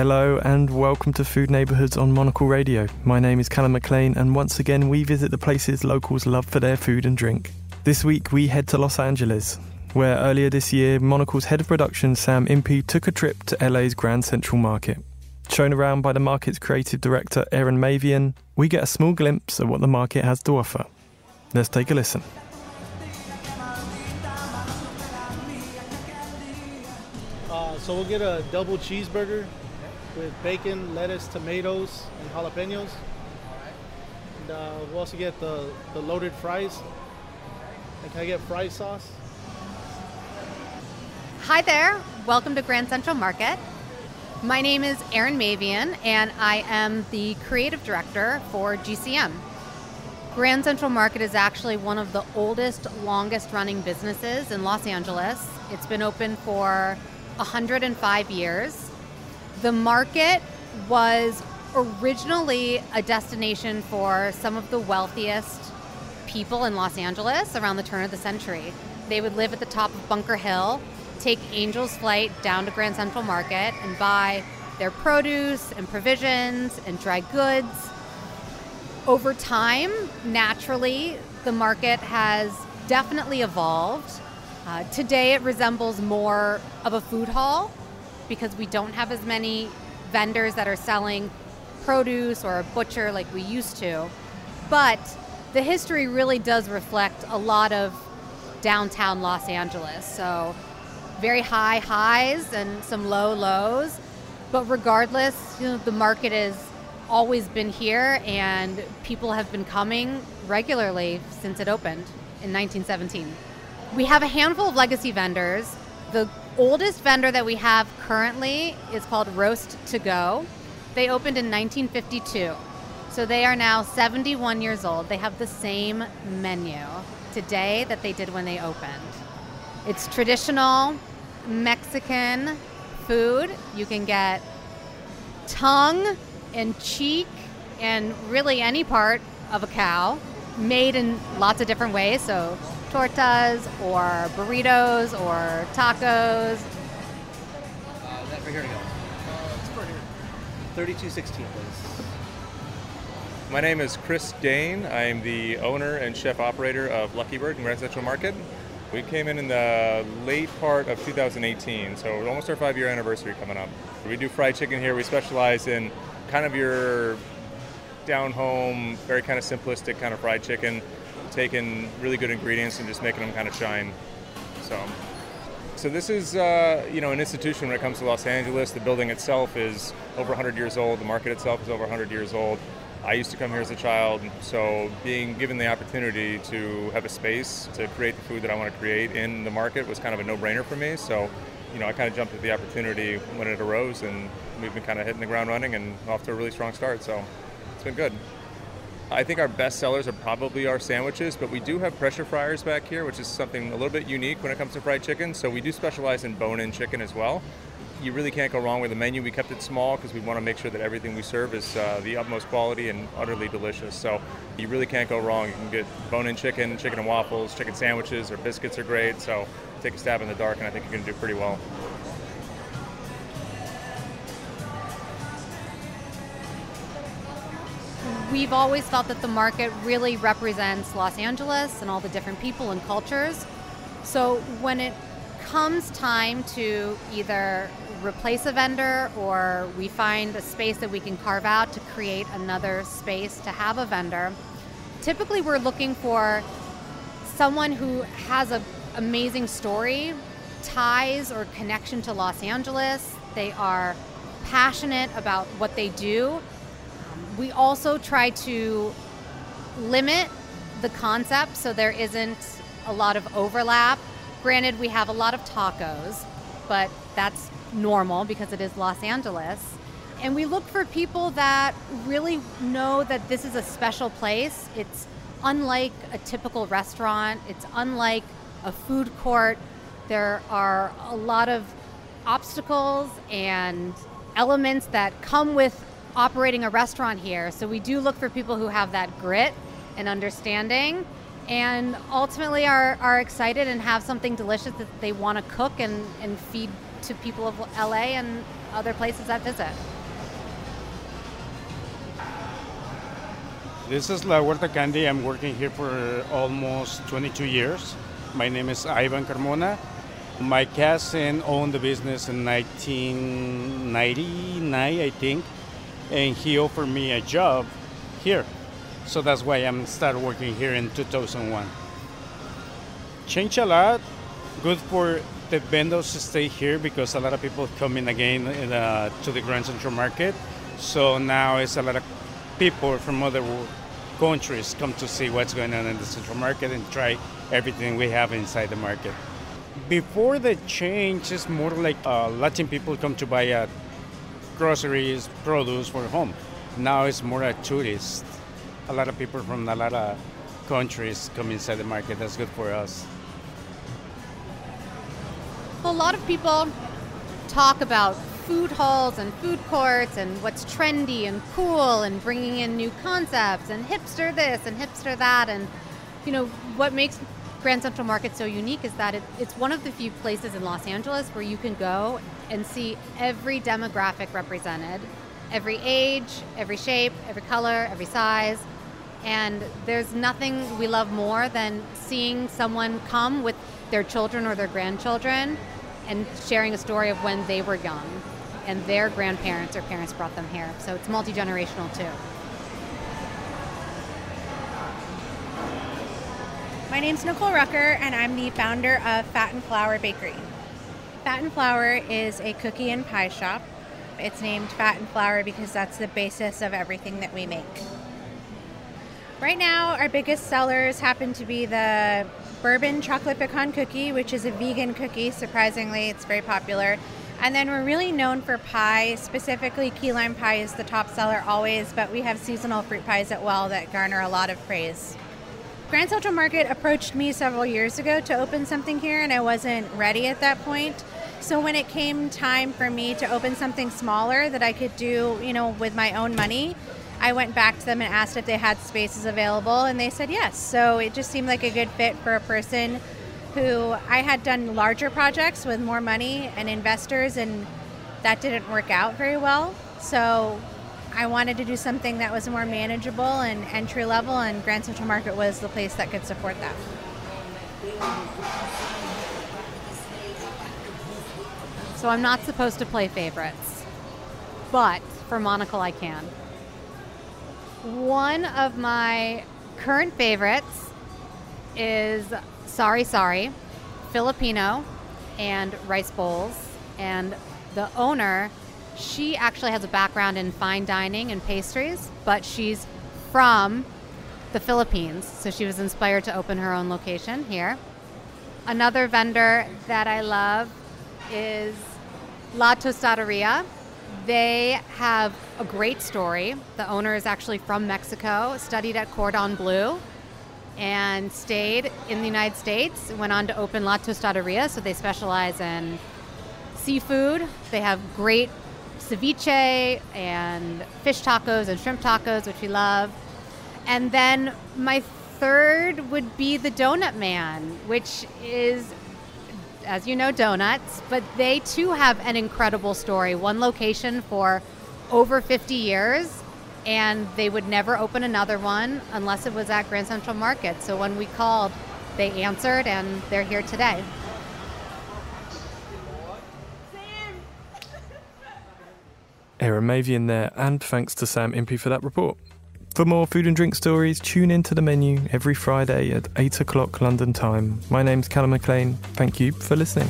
Hello and welcome to Food Neighbourhoods on Monocle Radio. My name is Callum McLean, and once again, we visit the places locals love for their food and drink. This week, we head to Los Angeles, where earlier this year, Monocle's head of production, Sam Impey, took a trip to LA's Grand Central Market. Shown around by the market's creative director, Erin Mavian, we get a small glimpse of what the market has to offer. Let's take a listen. Uh, so we'll get a double cheeseburger with bacon, lettuce, tomatoes, and jalapenos. And uh, we'll also get the, the loaded fries. And can I get fry sauce? Hi there. Welcome to Grand Central Market. My name is Erin Mavian, and I am the creative director for GCM. Grand Central Market is actually one of the oldest, longest running businesses in Los Angeles. It's been open for 105 years. The market was originally a destination for some of the wealthiest people in Los Angeles around the turn of the century. They would live at the top of Bunker Hill, take Angel's Flight down to Grand Central Market, and buy their produce and provisions and dry goods. Over time, naturally, the market has definitely evolved. Uh, today, it resembles more of a food hall because we don't have as many vendors that are selling produce or a butcher like we used to. But the history really does reflect a lot of downtown Los Angeles. So, very high highs and some low lows. But regardless, you know, the market has always been here and people have been coming regularly since it opened in 1917. We have a handful of legacy vendors. The oldest vendor that we have currently is called Roast to Go. They opened in 1952. So they are now 71 years old. They have the same menu today that they did when they opened. It's traditional Mexican food. You can get tongue and cheek and really any part of a cow made in lots of different ways. So tortas or burritos or tacos. Uh, that right here to go. Uh, it's right here. 3216, please. My name is Chris Dane. I am the owner and chef operator of Lucky Bird in Grand Central Market. We came in in the late part of 2018, so almost our five year anniversary coming up. We do fried chicken here. We specialize in kind of your down home, very kind of simplistic kind of fried chicken, taking really good ingredients and just making them kind of shine. So, so this is uh, you know an institution when it comes to Los Angeles. The building itself is over 100 years old. The market itself is over 100 years old. I used to come here as a child, so being given the opportunity to have a space to create the food that I want to create in the market was kind of a no-brainer for me. So, you know, I kind of jumped at the opportunity when it arose, and we've been kind of hitting the ground running and off to a really strong start. So, it's been good. I think our best sellers are probably our sandwiches, but we do have pressure fryers back here, which is something a little bit unique when it comes to fried chicken. So we do specialize in bone-in chicken as well. You really can't go wrong with the menu. We kept it small because we want to make sure that everything we serve is uh, the utmost quality and utterly delicious. So you really can't go wrong. You can get bone-in chicken, chicken and waffles, chicken sandwiches, or biscuits are great. So take a stab in the dark, and I think you're going to do pretty well. We've always felt that the market really represents Los Angeles and all the different people and cultures. So when it comes time to either replace a vendor or we find a space that we can carve out to create another space to have a vendor, typically we're looking for someone who has an amazing story, ties or connection to Los Angeles. They are passionate about what they do. We also try to limit the concept so there isn't a lot of overlap. Granted, we have a lot of tacos, but that's normal because it is Los Angeles. And we look for people that really know that this is a special place. It's unlike a typical restaurant, it's unlike a food court. There are a lot of obstacles and elements that come with operating a restaurant here. So we do look for people who have that grit and understanding and ultimately are, are excited and have something delicious that they want to cook and, and feed to people of LA and other places that visit. This is La Huerta Candy. I'm working here for almost 22 years. My name is Ivan Carmona. My cousin owned the business in 1999, I think, and he offered me a job here. So that's why I'm started working here in 2001. Change a lot. Good for the vendors to stay here because a lot of people come in again uh, to the Grand Central Market. So now it's a lot of people from other countries come to see what's going on in the Central Market and try everything we have inside the market. Before the change, it's more like uh, Latin people come to buy uh, groceries, produce for home. Now it's more a tourist. A lot of people from a lot of countries come inside the market. That's good for us. A lot of people talk about food halls and food courts and what's trendy and cool and bringing in new concepts and hipster this and hipster that and you know what makes Grand Central Market so unique is that it, it's one of the few places in Los Angeles where you can go and see every demographic represented, every age, every shape, every color, every size. And there's nothing we love more than seeing someone come with their children or their grandchildren and sharing a story of when they were young and their grandparents or parents brought them here. So it's multi generational too. My name's Nicole Rucker, and I'm the founder of Fat and Flour Bakery. Fat and Flour is a cookie and pie shop. It's named Fat and Flour because that's the basis of everything that we make. Right now, our biggest sellers happen to be the bourbon chocolate pecan cookie, which is a vegan cookie. Surprisingly, it's very popular. And then we're really known for pie, specifically key lime pie is the top seller always, but we have seasonal fruit pies as well that garner a lot of praise. Grand Central Market approached me several years ago to open something here, and I wasn't ready at that point. So when it came time for me to open something smaller that I could do, you know, with my own money, I went back to them and asked if they had spaces available, and they said yes. So it just seemed like a good fit for a person who I had done larger projects with more money and investors, and that didn't work out very well. So I wanted to do something that was more manageable and entry level, and Grand Central Market was the place that could support that. So I'm not supposed to play favorites, but for Monocle I can. One of my current favorites is Sari Sari, Filipino, and rice bowls. And the owner she actually has a background in fine dining and pastries, but she's from the Philippines, so she was inspired to open her own location here. Another vendor that I love is La Tostaderia. They have a great story. The owner is actually from Mexico, studied at Cordon Bleu, and stayed in the United States. Went on to open La Tostaderia, so they specialize in seafood. They have great ceviche and fish tacos and shrimp tacos, which we love. And then my third would be the Donut Man, which is, as you know, donuts, but they too have an incredible story. One location for over 50 years, and they would never open another one unless it was at Grand Central Market. So when we called, they answered, and they're here today. Erin Mavian there, and thanks to Sam Impey for that report. For more food and drink stories, tune into the menu every Friday at 8 o'clock London time. My name's Callum McLean. Thank you for listening.